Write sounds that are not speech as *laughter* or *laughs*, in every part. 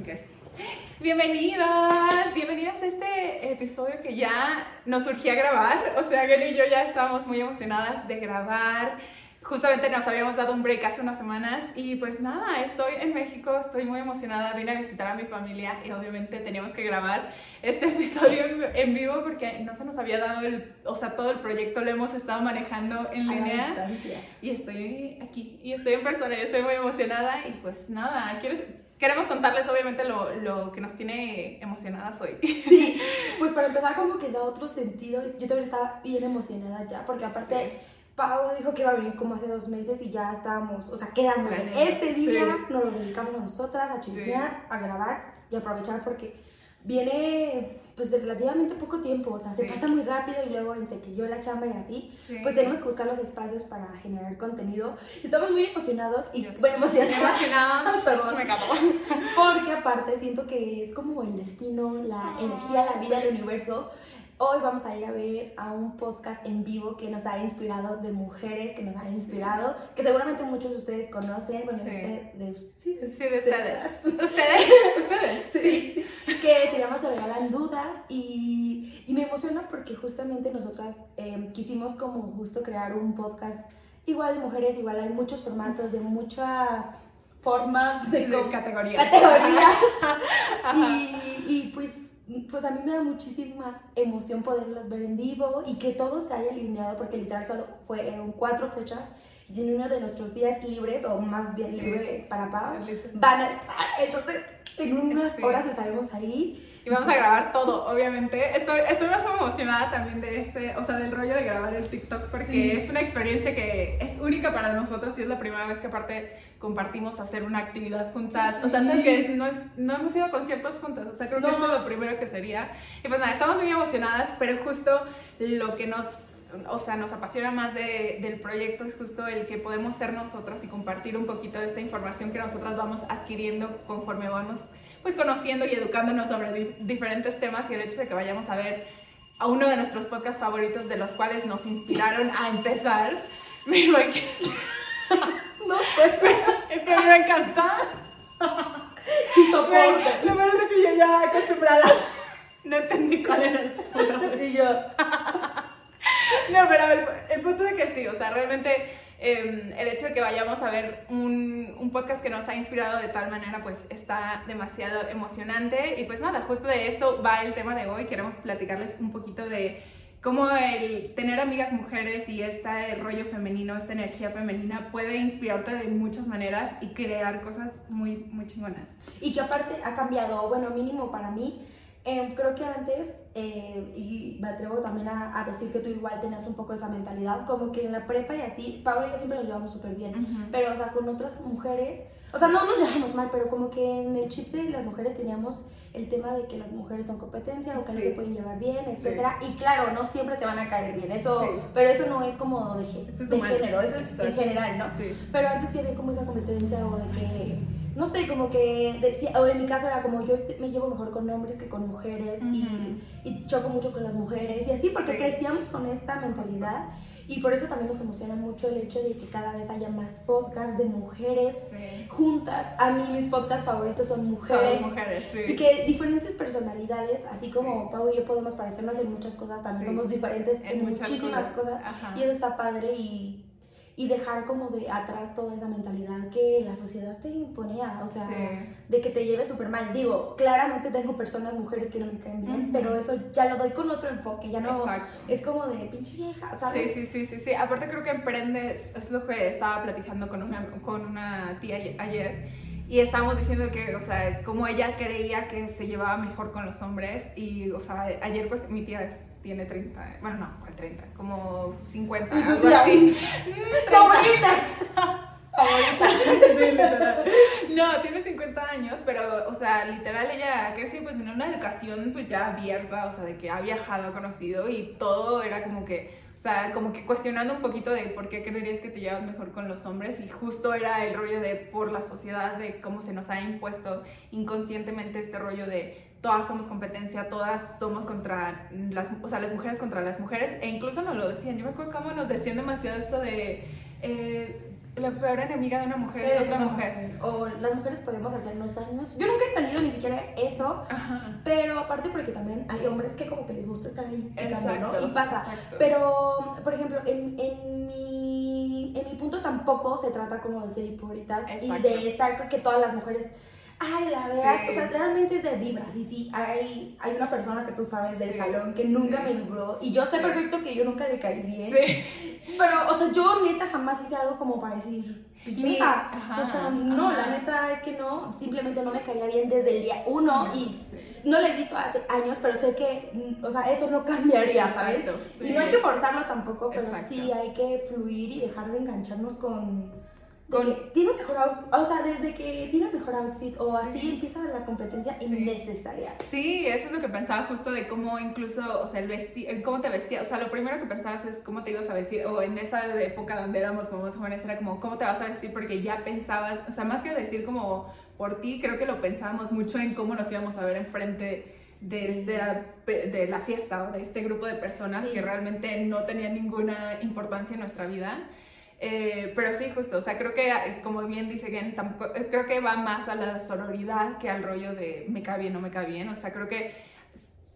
Ok. Bienvenidas, bienvenidas a este episodio que ya nos surgía grabar. O sea, Gary y yo ya estábamos muy emocionadas de grabar. Justamente nos habíamos dado un break hace unas semanas y pues nada, estoy en México, estoy muy emocionada, vine a visitar a mi familia y obviamente teníamos que grabar este episodio en vivo porque no se nos había dado el, o sea, todo el proyecto lo hemos estado manejando en línea y estoy aquí y estoy en persona y estoy muy emocionada y pues nada, ¿quieres, queremos contarles obviamente lo, lo, que nos tiene emocionadas hoy. *laughs* Sí, pues para empezar como que da otro sentido, yo también estaba bien emocionada ya, porque aparte Pau dijo que iba a venir como hace dos meses y ya estábamos, o sea, quedamos este día, nos lo dedicamos a nosotras, a chismear, a grabar y aprovechar porque viene pues de relativamente poco tiempo, o sea, se pasa muy rápido y luego entre que yo la chamba y así, pues tenemos que buscar los espacios para generar contenido. Estamos muy emocionados y muy emocionadas. *laughs* Perdón, me Porque aparte siento que es como el destino, la energía, la vida, el universo Hoy vamos a ir a ver a un podcast en vivo que nos ha inspirado de mujeres, que nos han inspirado, que seguramente muchos de ustedes conocen. Bueno, sí. de, sí, de, ustedes. ¿Ustedes? *laughs* ¿Ustedes? *laughs* Sí, Que se llama Se Regalan Dudas y, y me emociona porque justamente nosotras em, quisimos como justo crear un podcast igual de mujeres, igual hay muchos formatos, de muchas formas de, categorías. Categorías. *laughs* y, y pues pues a mí me da muchísima emoción poderlas ver en vivo y que todo se haya alineado porque literal solo fueron cuatro fechas y en uno de nuestros días libres o más bien libre para Pau van a estar. Entonces en unas horas estaremos ahí y vamos a grabar todo, obviamente. Estoy, estoy más emocionada también de ese, o sea, del rollo de grabar el TikTok porque es una experiencia que es única para nosotros y es la primera vez que aparte compartimos hacer una actividad juntas. O sea, que no, es, no hemos ido a conciertos juntas, o sea, creo que es lo primero que sería. Y pues nada, estamos muy emocionadas, pero justo lo que nos o sea, nos apasiona más de, del proyecto es justo el que podemos ser nosotras y compartir un poquito de esta información que nosotras vamos adquiriendo conforme vamos pues conociendo y educándonos sobre diferentes temas y el hecho de que vayamos a ver a uno de nuestros podcasts favoritos de los cuales nos inspiraron a empezar. *laughs* Me *laughs* no sé. *laughs* Es que me encanta. Soporte. Lo menos es que yo ya acostumbrada no entendí cuál era el Y yo. No, pero el, el punto de que sí, o sea, realmente Em, el hecho de que vayamos a ver un, podcast que nos ha inspirado de tal manera, pues está demasiado emocionante. Y pues nada, justo de eso va el tema de hoy. Queremos platicarles un poquito de cómo el tener amigas mujeres y este rollo femenino, esta energía femenina puede inspirarte de muchas maneras y crear cosas muy, muy chingonas. Y que aparte ha cambiado, bueno, mínimo para mí Em, creo que antes, eh, y me atrevo también a, a, decir que tú igual tenías un poco esa mentalidad, como que en la prepa y así, Pablo y yo siempre nos llevamos súper bien, pero o sea, con otras mujeres, o sea, no nos llevamos mal, pero como que en el chip de las mujeres teníamos el tema de que las mujeres son competencia o que no se pueden llevar bien, etcétera, y claro, no siempre te van a caer bien, eso, pero eso no es como de, de género, eso es en general, ¿no? Pero antes sí había como esa competencia o de que no sé, como que decía, o en mi caso era como yo me llevo mejor con hombres que con mujeres y, y, choco mucho con las mujeres y así, porque crecíamos con esta mentalidad y por eso también nos emociona mucho el hecho de que cada vez haya más podcasts de mujeres juntas. A mí mis podcasts favoritos son mujeres. mujeres y que diferentes personalidades, así como Pau y yo podemos parecernos en muchas cosas, también somos diferentes en, muchísimas cosas, cosas y eso está padre y y dejar como de atrás toda esa mentalidad que sociedad te imponía, o sea, de que te lleves súper mal. Digo, claramente tengo personas, mujeres que no me caen bien, pero eso ya lo doy con otro enfoque, ya no es como de pinche vieja, ¿sabes? Sí, sí, sí, sí, sí. Aparte creo que emprendes, es lo que estaba platicando con una, con una tía ayer y estábamos diciendo que, o sea, como ella creía que se llevaba mejor con los hombres y, o sea, ayer pues mi tía tiene 30, bueno, no, ¿cuál 30? Como 50, ¿Y *laughs* tu tía? así. *laughs* *laughs* ¡Favorita! *laughs* no, tiene 50 años, pero, o sea, literal ella creció pues en una educación pues ya abierta, o sea, de que ha viajado, ha conocido y todo era como que o sea, como que cuestionando un poquito de por qué creerías que te llevas mejor con los hombres y justo era el rollo de por la sociedad, de cómo se nos ha impuesto inconscientemente este rollo de todas somos competencia, todas somos contra las, o sea, las mujeres contra las mujeres e incluso nos lo decían, yo me acuerdo cómo nos decían demasiado esto de... Eh, la peor enemiga de una mujer es otra mujer. O las mujeres podemos hacernos daños. Yo nunca he tenido ni siquiera eso, pero aparte porque también hay hombres que como que les gusta estar ahí picando, ¿no? Y pasa. Pero, por ejemplo, en, en, mi, en mi punto tampoco se trata como de ser hipócritas y de estar que todas las mujeres ay, la veas, o sea, realmente es de vibras, y sí, hay, hay una persona que tú sabes del salón que nunca me vibró, y yo sé perfecto que yo nunca le caí bien, pero, o sea, yo neta jamás hice algo como para decir, hija, o sea, no, la neta es que no, simplemente no me caía bien desde el día uno, y no le he visto hace años, pero sé que, mm, o sea, eso no *laughs* cambiaría, ¿sabes? Y no hay que forzarlo tampoco, pero sí hay que fluir y dejar de engancharnos con tiene un mejor outfit, o sea, desde que tiene un mejor outfit o así empieza la competencia innecesaria. Sí, eso es lo que pensaba justo de cómo incluso, o sea, el vestir, cómo te vestías, o sea, lo primero que pensabas es cómo te ibas a vestir, o en esa época donde éramos como más jóvenes era como cómo te vas a vestir porque ya pensabas, o sea, más que decir como por ti, creo que lo pensábamos mucho en cómo nos íbamos a ver enfrente de, este, de la fiesta o de este grupo de personas que realmente no tenían ninguna importancia en nuestra vida. Eh, pero sí, justo, o sea, creo que, como bien dice Gen, tampoco, eh, creo que va más a la sororidad que al rollo de me cae bien o no me cae bien. O sea, creo que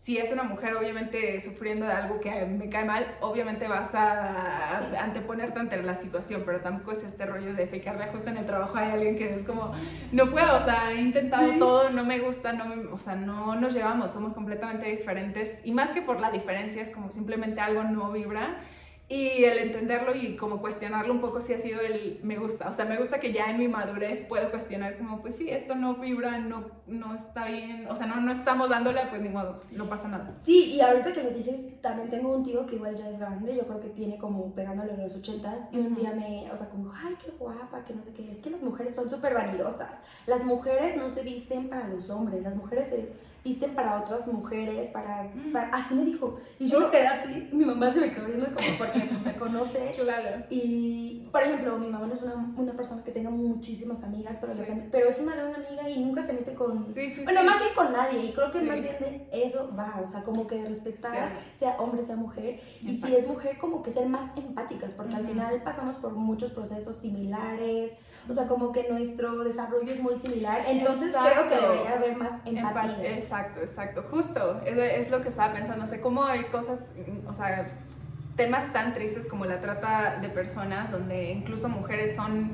si es una mujer obviamente sufriendo de algo que me cae mal, obviamente vas a, anteponerte ante la situación, pero tampoco es este rollo de fijarle justo en el trabajo hay alguien que es como, no puedo, o sea, he intentado todo, no me gusta, no o sea, no nos llevamos, somos completamente diferentes y más que por la diferencia es como simplemente algo no vibra y el entenderlo y como cuestionarlo un poco sí ha sido el me gusta. O sea, me gusta que ya en mi madurez puedo cuestionar como, pues sí, esto no vibra, no, no está bien. O sea, no, no estamos dándole, pues ni modo, no pasa nada. Sí, y ahorita que lo dices, también tengo un tío que igual ya es grande, yo creo que tiene como pegándole en los ochentas. Y un día me, o sea, como, ay, qué guapa, que no sé qué. Es que las mujeres son súper vanidosas. Las mujeres no se visten para los hombres, las mujeres se visten para otras mujeres, para, así me dijo. Y yo me quedé así, mi mamá se me quedó viendo como porque me conoce. *laughs* Claro. Y, por ejemplo, mi mamá no es una, una persona que tenga muchísimas amigas, pero, pero es una gran amiga y nunca se mete con, bueno, más bien con nadie. Y creo que más bien de eso va, o sea, como que respetar, sea hombre, sea mujer. Y si es mujer, como que ser más empáticas, porque al final pasamos por muchos procesos similares, o sea, como que nuestro desarrollo es muy similar. Entonces creo que debería haber más empatía. Exacto, exacto, justo, es, lo que estaba pensando, o sea, cómo hay cosas, o sea, temas tan tristes como la trata de personas, donde incluso mujeres son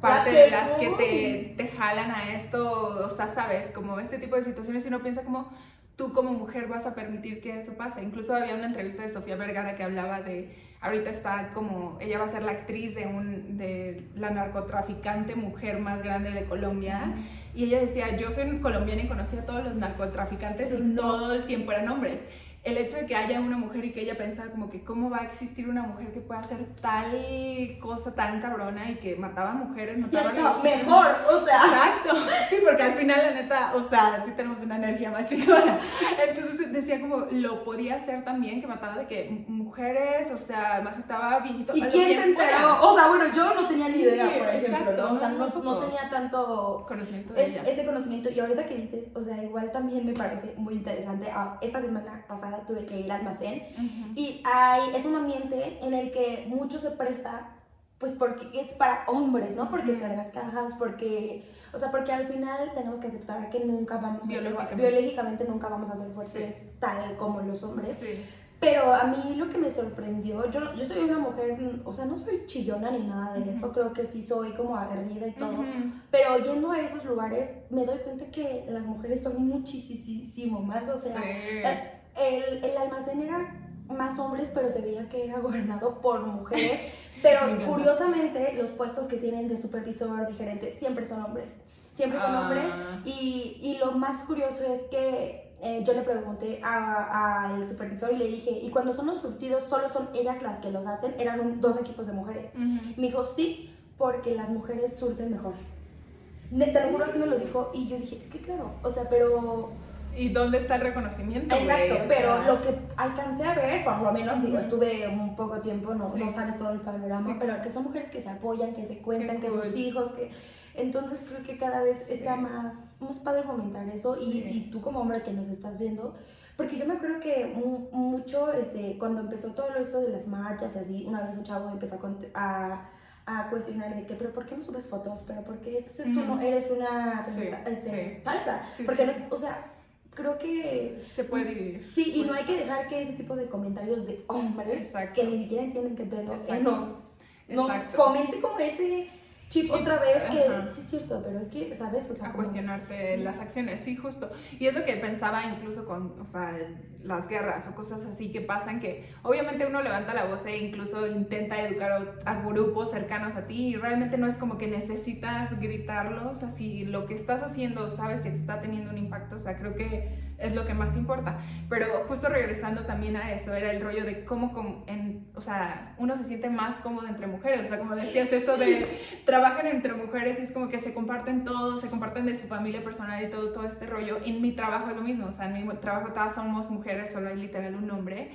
parte de las que te, te, jalan a esto, o sea, sabes, como este tipo de situaciones y uno piensa como tú como mujer vas a permitir que eso pase. Incluso había una entrevista de Sofía Vergara que hablaba de, ahorita está como, ella va a ser la actriz de, un, de la narcotraficante mujer más grande de Colombia. Y ella decía, yo soy colombiana y conocía a todos los narcotraficantes y todo el tiempo eran hombres el hecho de que haya una mujer y que ella pensaba como que cómo va a existir una mujer que pueda hacer tal cosa tan cabrona y que mataba a mujeres, mataba a mejor, o sea. Exacto, sí, porque al final la neta, o sea, sí tenemos una energía más chingona. Entonces decía como, lo podía hacer también, que mataba de que mujeres, o sea, mataba viejitos. ¿Y quién se enteró? O sea, bueno, yo no tenía ni idea, por ejemplo, ¿no? O sea, no, no, tenía tanto conocimiento de ella. ese conocimiento. Y ahorita que dices, o sea, igual también me parece muy interesante. Ah, esta semana pasada tuve que ir al almacén. Y hay, es un ambiente en el que mucho se presta pues porque es para hombres, ¿no? Porque cargas cajas, porque, o sea, porque al final tenemos que aceptar que nunca vamos a ser, biológicamente. nunca vamos a ser fuertes tal como los hombres. Pero a mí lo que me sorprendió, yo, yo soy una mujer, o sea, no soy chillona ni nada de eso, creo que sí soy como aguerrida y todo, pero yendo a esos lugares me doy cuenta que las mujeres son muchísimo más, o sea, el, el almacén era más hombres, pero se veía que era *laughs* gobernado por mujeres. Pero *laughs* curiosamente, los puestos que tienen de supervisor, de gerente, siempre son hombres. Siempre son ah. hombres. Y, y, lo más curioso es que eh, yo le pregunté al supervisor y le dije, ¿y cuando son los surtidos, solo son ellas las que los hacen? Eran dos equipos de mujeres. Me dijo, sí, porque las mujeres surten mejor. Te lo juro, así me lo dijo. Y yo dije, es que claro, o sea, pero ¿Y dónde está el reconocimiento? Exacto, pero lo que alcancé a ver, por lo menos, digo, estuve un poco tiempo, no, no sabes todo el panorama, pero que son mujeres que se apoyan, que se cuentan, que sus hijos, que... Entonces creo que cada vez está más, más padre fomentar eso y si tú como hombre que nos estás viendo, porque yo me acuerdo que mucho, este, cuando empezó todo esto de las marchas y así, una vez un chavo empezó a, a cuestionar de que, pero ¿por qué no subes fotos? ¿Pero por qué? Entonces tú no eres una Sí, este, sí. falsa. Sí, porque, sí, no, o sea, creo que... Se puede dividir. Sí, y no hay que dejar que ese tipo de comentarios de hombres Exacto. que ni siquiera entienden qué pedo eh, nos, nos fomente como ese chip otra vez que ajá. sí es cierto, pero es que, ¿sabes? O sea, a como- cuestionarte sí. las acciones, sí, justo. Y es lo que pensaba incluso con, o sea, las guerras o cosas así que pasan, que obviamente uno levanta la voz e incluso intenta educar a a grupos cercanos a ti y realmente no es como que necesitas gritarlos, así lo que estás haciendo sabes que te está teniendo un impacto, o sea, creo que es lo que más importa. Pero justo regresando también a eso, era el rollo de cómo, com- en, o sea, uno se siente más cómodo entre mujeres, o sea, como decías, eso de trabajan entre mujeres y es como que se comparten todo, se comparten de su familia personal y todo, todo este rollo. En mi trabajo es lo mismo, o sea, en mi trabajo todas somos mujeres, solo hay literal un hombre.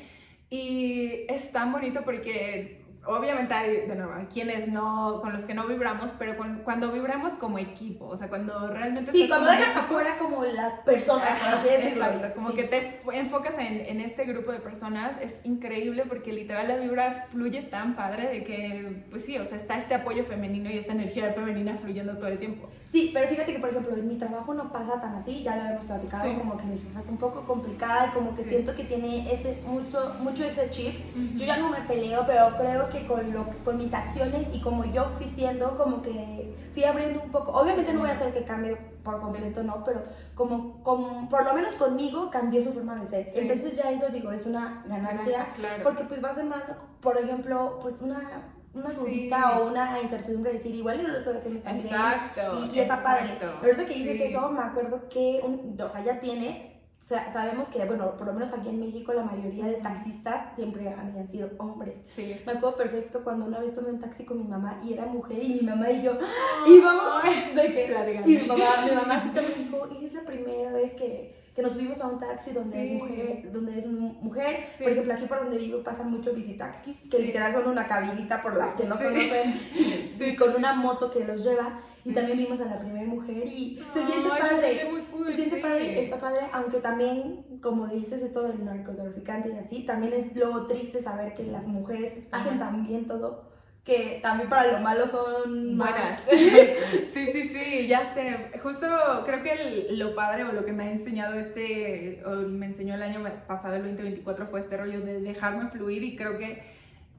Y es tan bonito porque obviamente hay, de nuevo, hay quienes no, con los que no vibramos, pero con- cuando vibramos como equipo, o sea, cuando realmente... Sí, cuando dejan afuera como las personas, por Ajá, así decirlo. Exacto, como Sí. que te enfocas en, en este grupo de personas, es increíble porque literal la vibra fluye tan padre de que, pues sí, o sea, está este apoyo femenino y esta energía femenina fluyendo todo el tiempo. Sí, pero fíjate que, por ejemplo, en mi trabajo no pasa tan así, ya lo hemos platicado, Sí. como que mi jefa es un poco complicada y como que Sí. siento que tiene ese mucho, mucho ese chip. Ujú. Yo ya no me peleo, pero creo que con, lo, con mis acciones y como yo fui siendo, como que fui abriendo un poco. Obviamente no voy a hacer que cambie por completo, ¿no? Pero como, como por lo menos conmigo cambió su forma de ser. Sí. Entonces ya eso, digo, es una ganancia. Claro. Porque pues vas sembrando, por ejemplo, pues una, una Sí. dudita o una incertidumbre de decir, igual no lo estoy haciendo tan bien. Exacto. Y, y está padre. Ahorita que dices sí. eso, me acuerdo que, un- o sea, ya tiene, o sea, sabemos que, bueno, por lo menos aquí en México la mayoría de taxistas siempre habían sido hombres. Sí. Me acuerdo perfecto cuando una vez tomé un taxi con mi mamá y era mujer y mi mamá y yo íbamos de que y mi mamá, mi mamá *laughs* sí también dijo, y es la primera vez que, que nos subimos a un taxi donde Sí. es mujer, donde es mu- mujer. Sí. Por ejemplo, aquí por donde vivo pasan mucho visitaxis, que literal son una cabinita por las que no conocen, *laughs* y con una moto que los lleva. Y también vimos a la primera mujer y se siente se padre. muy cool, se siente padre, está padre, aunque también, como dices, esto del narcotraficante y así, también es luego triste saber que las mujeres hacen bien todo, que también para lo malo son Buenas. *laughs* *laughs* Sí, sí, sí, ya sé. Justo creo que el- lo padre o lo que me ha enseñado este, o me enseñó el año pasado, el 2024, fue este rollo de dejarme fluir y creo que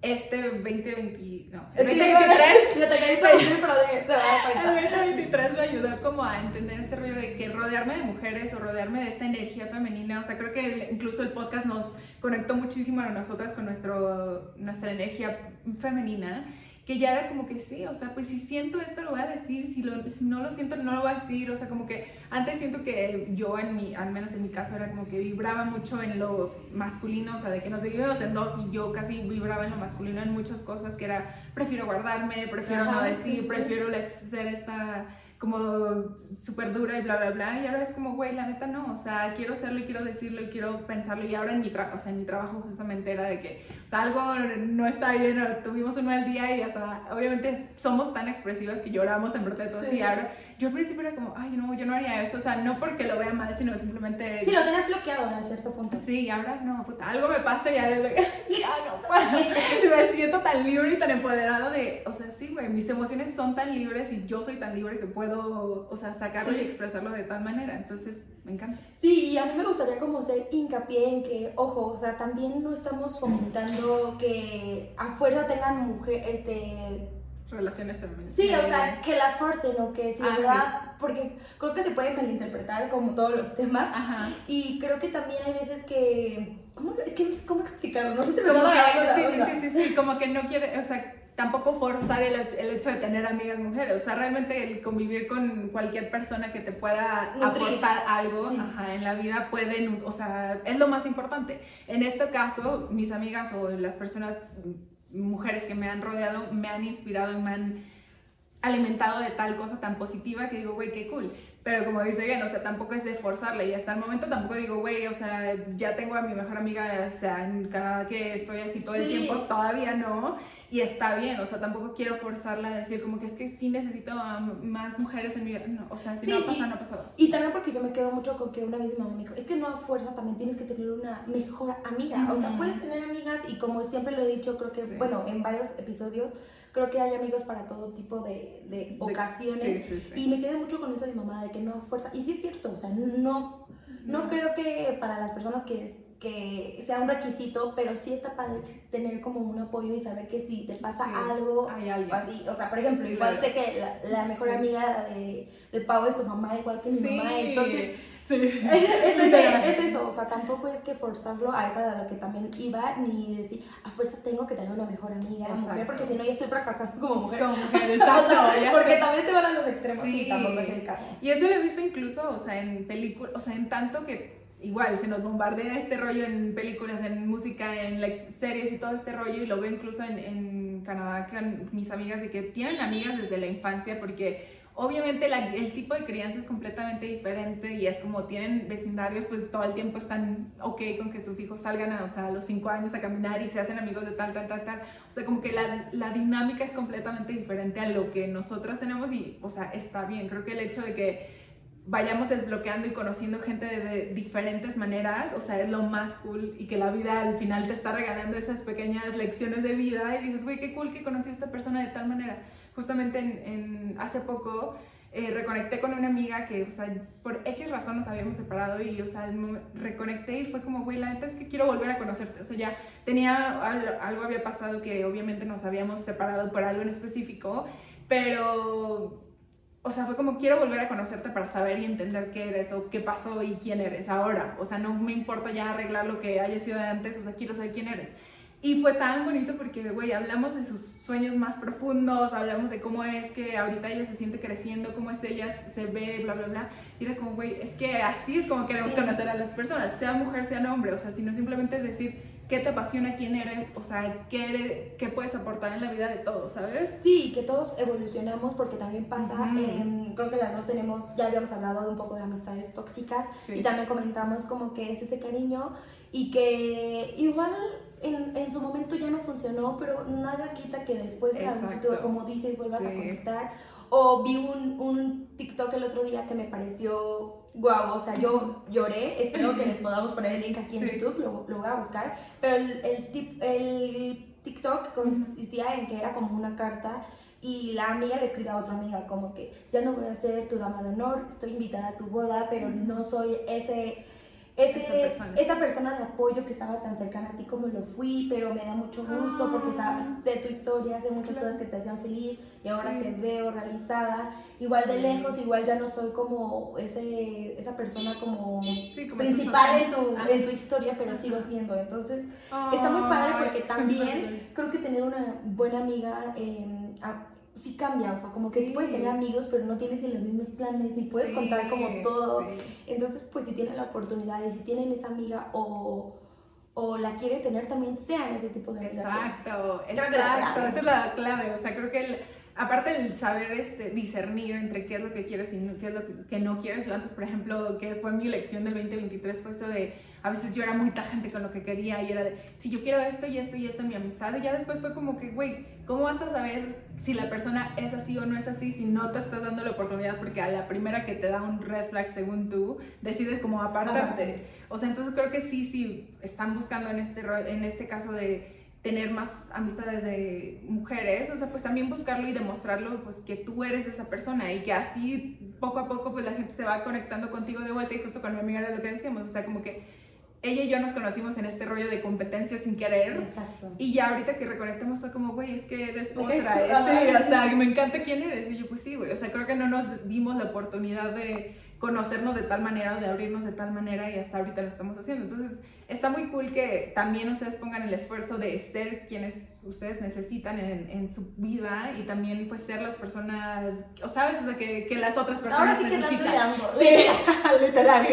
este 2020, no, el que 2023 yo te quería interrumpir, pero de- se va a dar cuenta. El 2023 me ayudó como a entender este rollo de que rodearme de mujeres o rodearme de esta energía femenina, o sea, creo que el- incluso el podcast nos conectó muchísimo a nosotras con nuestro, nuestra energía femenina, que ya era como que sí, o sea, pues si siento esto lo voy a decir, si, lo, si no lo siento no lo voy a decir, o sea, como que antes siento que yo en mi, al menos en mi caso era como que vibraba mucho en lo masculino, o sea, de que nos dividimos en dos y yo casi vibraba en lo masculino en muchas cosas que era, prefiero guardarme, prefiero no decir, sí, sí. prefiero ser esta como súper dura y bla, bla, bla. Y ahora es como, güey, la neta no. O sea, quiero hacerlo y quiero decirlo y quiero pensarlo. Y ahora en mi, tra o sea, en mi trabajo justamente era de que, o sea, algo no está bien, o tuvimos un mal día y, o sea, obviamente somos tan expresivas que lloramos en frente de todos. Sí. Y ahora, yo al principio era como, ay, no, yo no haría eso. O sea, no porque lo vea mal, sino simplemente... Sí, lo tenías bloqueado a cierto punto. Sí, ahora no, puta, algo me pasa y ya, es de que, *laughs* ya no *laughs* me siento tan libre y tan empoderada de, o sea, sí, güey, mis emociones son tan libres y yo soy tan libre que puedo, o sea, sacarlo Sí. y expresarlo de tal manera. Entonces, me encanta. Sí, y a mí me gustaría como hacer hincapié en que, ojo, o sea, también no estamos fomentando que a fuerza tengan mujer, este, Relaciones femeninas. sí, o sea, que las forcen o que sí, Ah, ¿verdad? Porque creo que se pueden malinterpretar como todos los temas. Ajá. Y creo que también hay veces que, ¿cómo, es que cómo explicarlo? No sé si me Como que, sí, sí, sí, sí, sí, como que no quiere, o sea, tampoco forzar el, el hecho de tener amigas mujeres, o sea, realmente el convivir con cualquier persona que te pueda Nutrir. aportar algo Sí. ajá, en la vida puede, o sea, es lo más importante. En este caso, mis amigas o las personas, mujeres que me han rodeado, me han inspirado y me han alimentado de tal cosa tan positiva que digo, güey, qué cool. Pero como dice bien, o sea, tampoco es de forzarle y hasta el momento tampoco digo, güey, o sea, ya tengo a mi mejor amiga, o sea, en Canadá que estoy así todo el Sí. tiempo, todavía no, y está bien, o sea, tampoco quiero forzarla a decir como que es que sí necesito a más mujeres en mi vida, no, o sea, si Sí, no ha pasado, no ha pasado. Y también porque yo me quedo mucho con que una vez mi mamá me dijo, es que no a fuerza también tienes que tener una mejor amiga. O sea, puedes tener amigas y como siempre lo he dicho, creo que, Sí. bueno, en varios episodios, creo que hay amigos para todo tipo de, de ocasiones. sí, sí, sí. Y me quedé mucho con eso de mi mamá, de que no fuerza. Y sí es cierto, o sea, no, no creo que para las personas que, es- que sea un requisito, pero sí está padre tener como un apoyo y saber que si te pasa Sí, algo hay alguien. o así, o sea, por ejemplo, igual Claro. sé que la, la mejor Sí. amiga de, de Pau es su mamá, igual que mi Sí, mamá, entonces sí. *laughs* es, es- es- es eso, o sea, tampoco hay que forzarlo a esa a lo que también iba, ni decir, a fuerza tengo que tener una mejor amiga, mujer, porque si no ya estoy fracasando como mujer. Como mujer, exacto. *laughs* porque sé. también se van a los extremos Sí. y tampoco es el caso. Y eso lo he visto incluso, o sea, en películas, o sea, en tanto que igual se nos bombardea este rollo en películas, en música, en like, series y todo este rollo, y lo veo incluso en, en Canadá con mis amigas de que tienen amigas desde la infancia, porque obviamente la- el tipo de crianza es completamente diferente y es como tienen vecindarios, pues todo el tiempo están ok con que sus hijos salgan a, o sea, a los cinco años a caminar y se hacen amigos de tal, tal, tal, tal. O sea, como que la, la dinámica es completamente diferente a lo que nosotras tenemos y, o sea, está bien. Creo que el hecho de que vayamos desbloqueando y conociendo gente de, de diferentes maneras, o sea, es lo más cool y que la vida al final te está regalando esas pequeñas lecciones de vida y dices, güey, qué cool que conocí a esta persona de tal manera. Justamente en, hace poco eh, reconecté con una amiga que, o sea, por X razón nos habíamos separado y, o sea, reconecté y fue como, güey, la neta es que quiero volver a conocerte. O sea, ya tenía, al- algo había pasado que obviamente nos habíamos separado por algo en específico, pero o sea, fue como quiero volver a conocerte para saber y entender qué eres o qué pasó y quién eres ahora. O sea, no me importa ya arreglar lo que haya sido de antes, o sea, quiero saber quién eres. Y fue tan bonito porque, güey, hablamos de sus sueños más profundos, hablamos de cómo es que ahorita ella se siente creciendo, cómo es ella se ve, bla, bla, bla. Y era como, güey, es que así es como queremos Sí. conocer a las personas, sea mujer, sea hombre, o sea, sino simplemente decir qué te apasiona, quién eres, o sea, qué, eres- qué puedes aportar en la vida de todos, ¿sabes? Sí, que todos evolucionamos porque también pasa, em, creo que las dos tenemos, ya habíamos hablado de un poco de amistades tóxicas Sí. y también comentamos como que es ese cariño y que igual en, en su momento ya no funcionó, pero nada quita que después en algún futuro, como dices, vuelvas a conectar. O vi un, un TikTok el otro día que me pareció guau, o sea, yo lloré, espero que les podamos poner el link aquí en Sí. YouTube, lo, lo voy a buscar, pero el, el, tip, el TikTok consistía en que era como una carta y la amiga le escribe a otra amiga como que ya no voy a ser tu dama de honor, estoy invitada a tu boda, pero no soy ese... Ese, Esa persona. esa persona de apoyo que estaba tan cercana a ti como lo fui, pero me da mucho gusto porque Ah. sabes de tu historia, sé muchas Claro. cosas que te hacían feliz y ahora Sí. te veo realizada. Igual de Sí. lejos, igual ya no soy como ese, esa persona como Sí, como principal en tu, Ah. en tu historia, pero sigo siendo. Entonces, Está muy padre porque también creo que tener una buena amiga eh, ah, sí cambia, o sea, como que Sí. tú puedes tener amigos, pero no tienes ni los mismos planes, ni puedes Sí, contar como todo. sí. Entonces, pues si tienen la oportunidad y si tienen esa amiga o, o la quieren tener, también sean ese tipo de amiga. que- Exacto, Creo que exacto, esa es la clave, o sea, creo que el- aparte del saber este, discernir entre qué es lo que quieres y qué es lo que no quieres, yo antes, por ejemplo, que fue mi lección del 2023, fue eso de, a veces yo era muy tajante con lo que quería y era de, si yo quiero esto y esto y esto en mi amistad, y ya después fue como que, güey, ¿cómo vas a saber si la persona es así o no es así si no te estás dando la oportunidad? Porque a la primera que te da un red flag según tú, decides como apartarte. O sea, entonces creo que sí, sí, están buscando en este, en este caso de tener más amistades de mujeres, o sea, pues también buscarlo y demostrarlo, pues que tú eres esa persona y que así poco a poco pues la gente se va conectando contigo de vuelta y justo con mi amiga era lo que decíamos, o sea, como que ella y yo nos conocimos en este rollo de competencia sin querer Exacto. y ya ahorita que reconectamos fue como, güey, es que eres otra, sí, o sea, me encanta quién eres. Y yo, pues sí, güey, o sea, creo que no nos dimos la oportunidad de conocernos de tal manera o de abrirnos de tal manera y hasta ahorita lo estamos haciendo. Entonces, está muy cool que también ustedes pongan el esfuerzo de ser quienes ustedes necesitan en, en su vida y también, pues, ser las personas, o sabes, o sea, que, que las otras personas Ahora sí que dando y necesitan. dando. Sí, *laughs* literal.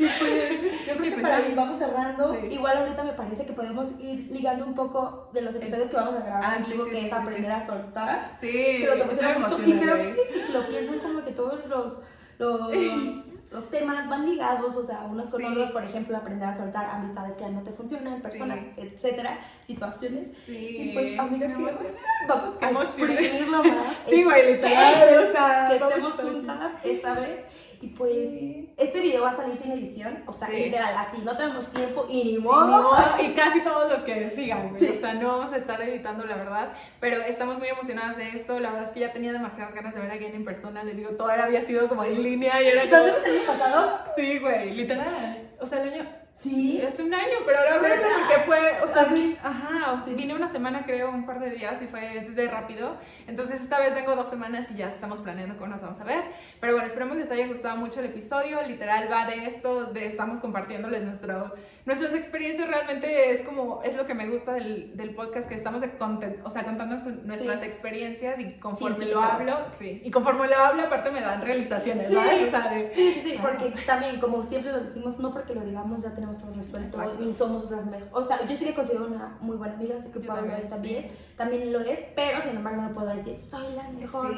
Y pues, yo creo que pues para ahí vamos cerrando. Sí. Igual ahorita me parece que podemos ir ligando un poco de los episodios que vamos a grabar Ah, en vivo, sí, que es aprender a soltar. Sí, que me mucho. Y creo que si lo piensan como que todos los, los, *laughs* los temas van ligados, o sea, unos con otros, por ejemplo, aprender a soltar amistades que ya no te funcionan, personas, etcétera, situaciones. Sí. Y pues, amigas, me que vamos a exprimirlo más. *laughs* Sí, güey, literal, Que- o sea, que vamos estemos juntas esta vez. Y pues Sí. este video va a salir sin edición, o sea, Sí. literal, así, no tenemos tiempo y ni modo. ni modo, *laughs* y casi todos los que sigan, güey. Sí. O sea, no vamos a estar editando, la verdad. Pero estamos muy emocionadas de esto. La verdad es que ya tenía demasiadas ganas de ver a Gwen en persona. Les digo, todavía había sido como en línea y era ¿Nos como. vimos el año pasado? Sí, güey, literal. O sea, el año. Sí. Es un año, pero ahora porque fue, o sea, Así. ajá, Sí. vine una semana creo, un par de días y fue de rápido. Entonces esta vez vengo dos semanas y ya estamos planeando cómo nos vamos a ver. Pero bueno, esperemos les haya gustado mucho el episodio. Literal va de esto, de estamos compartiéndoles nuestro, nuestras experiencias. Realmente es como, es lo que me gusta del, del podcast, que estamos content, o sea, contando su- nuestras Sí. experiencias y conforme lo hablo, sí. Y conforme lo hablo, aparte me dan realizaciones, Sí. de- Sí, sí, porque también, como siempre lo decimos, no porque lo digamos ya tenemos todo resuelto, Exacto. ni somos las mejores. O sea, yo sí me considero una muy buena amiga, sé que Yo Paula también, también, lo es, pero sin embargo no puedo decir, soy la mejor.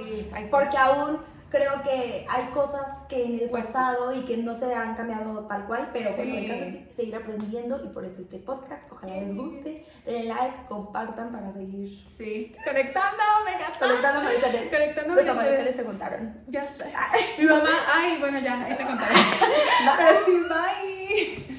Porque aún creo que hay cosas que en el Pues- pasado y que no se han cambiado tal cual, pero bueno, Sí. el caso es seguir aprendiendo y por eso este podcast, ojalá les Sí. guste, *laughs* denle like, compartan para seguir Sí, conectando, me encanta. conectando amanecerles. Conectando Los amaneceres se contaron. Ya sé. *laughs* Mi mamá, ay, bueno, ya, ahí te contaré. *laughs* Pero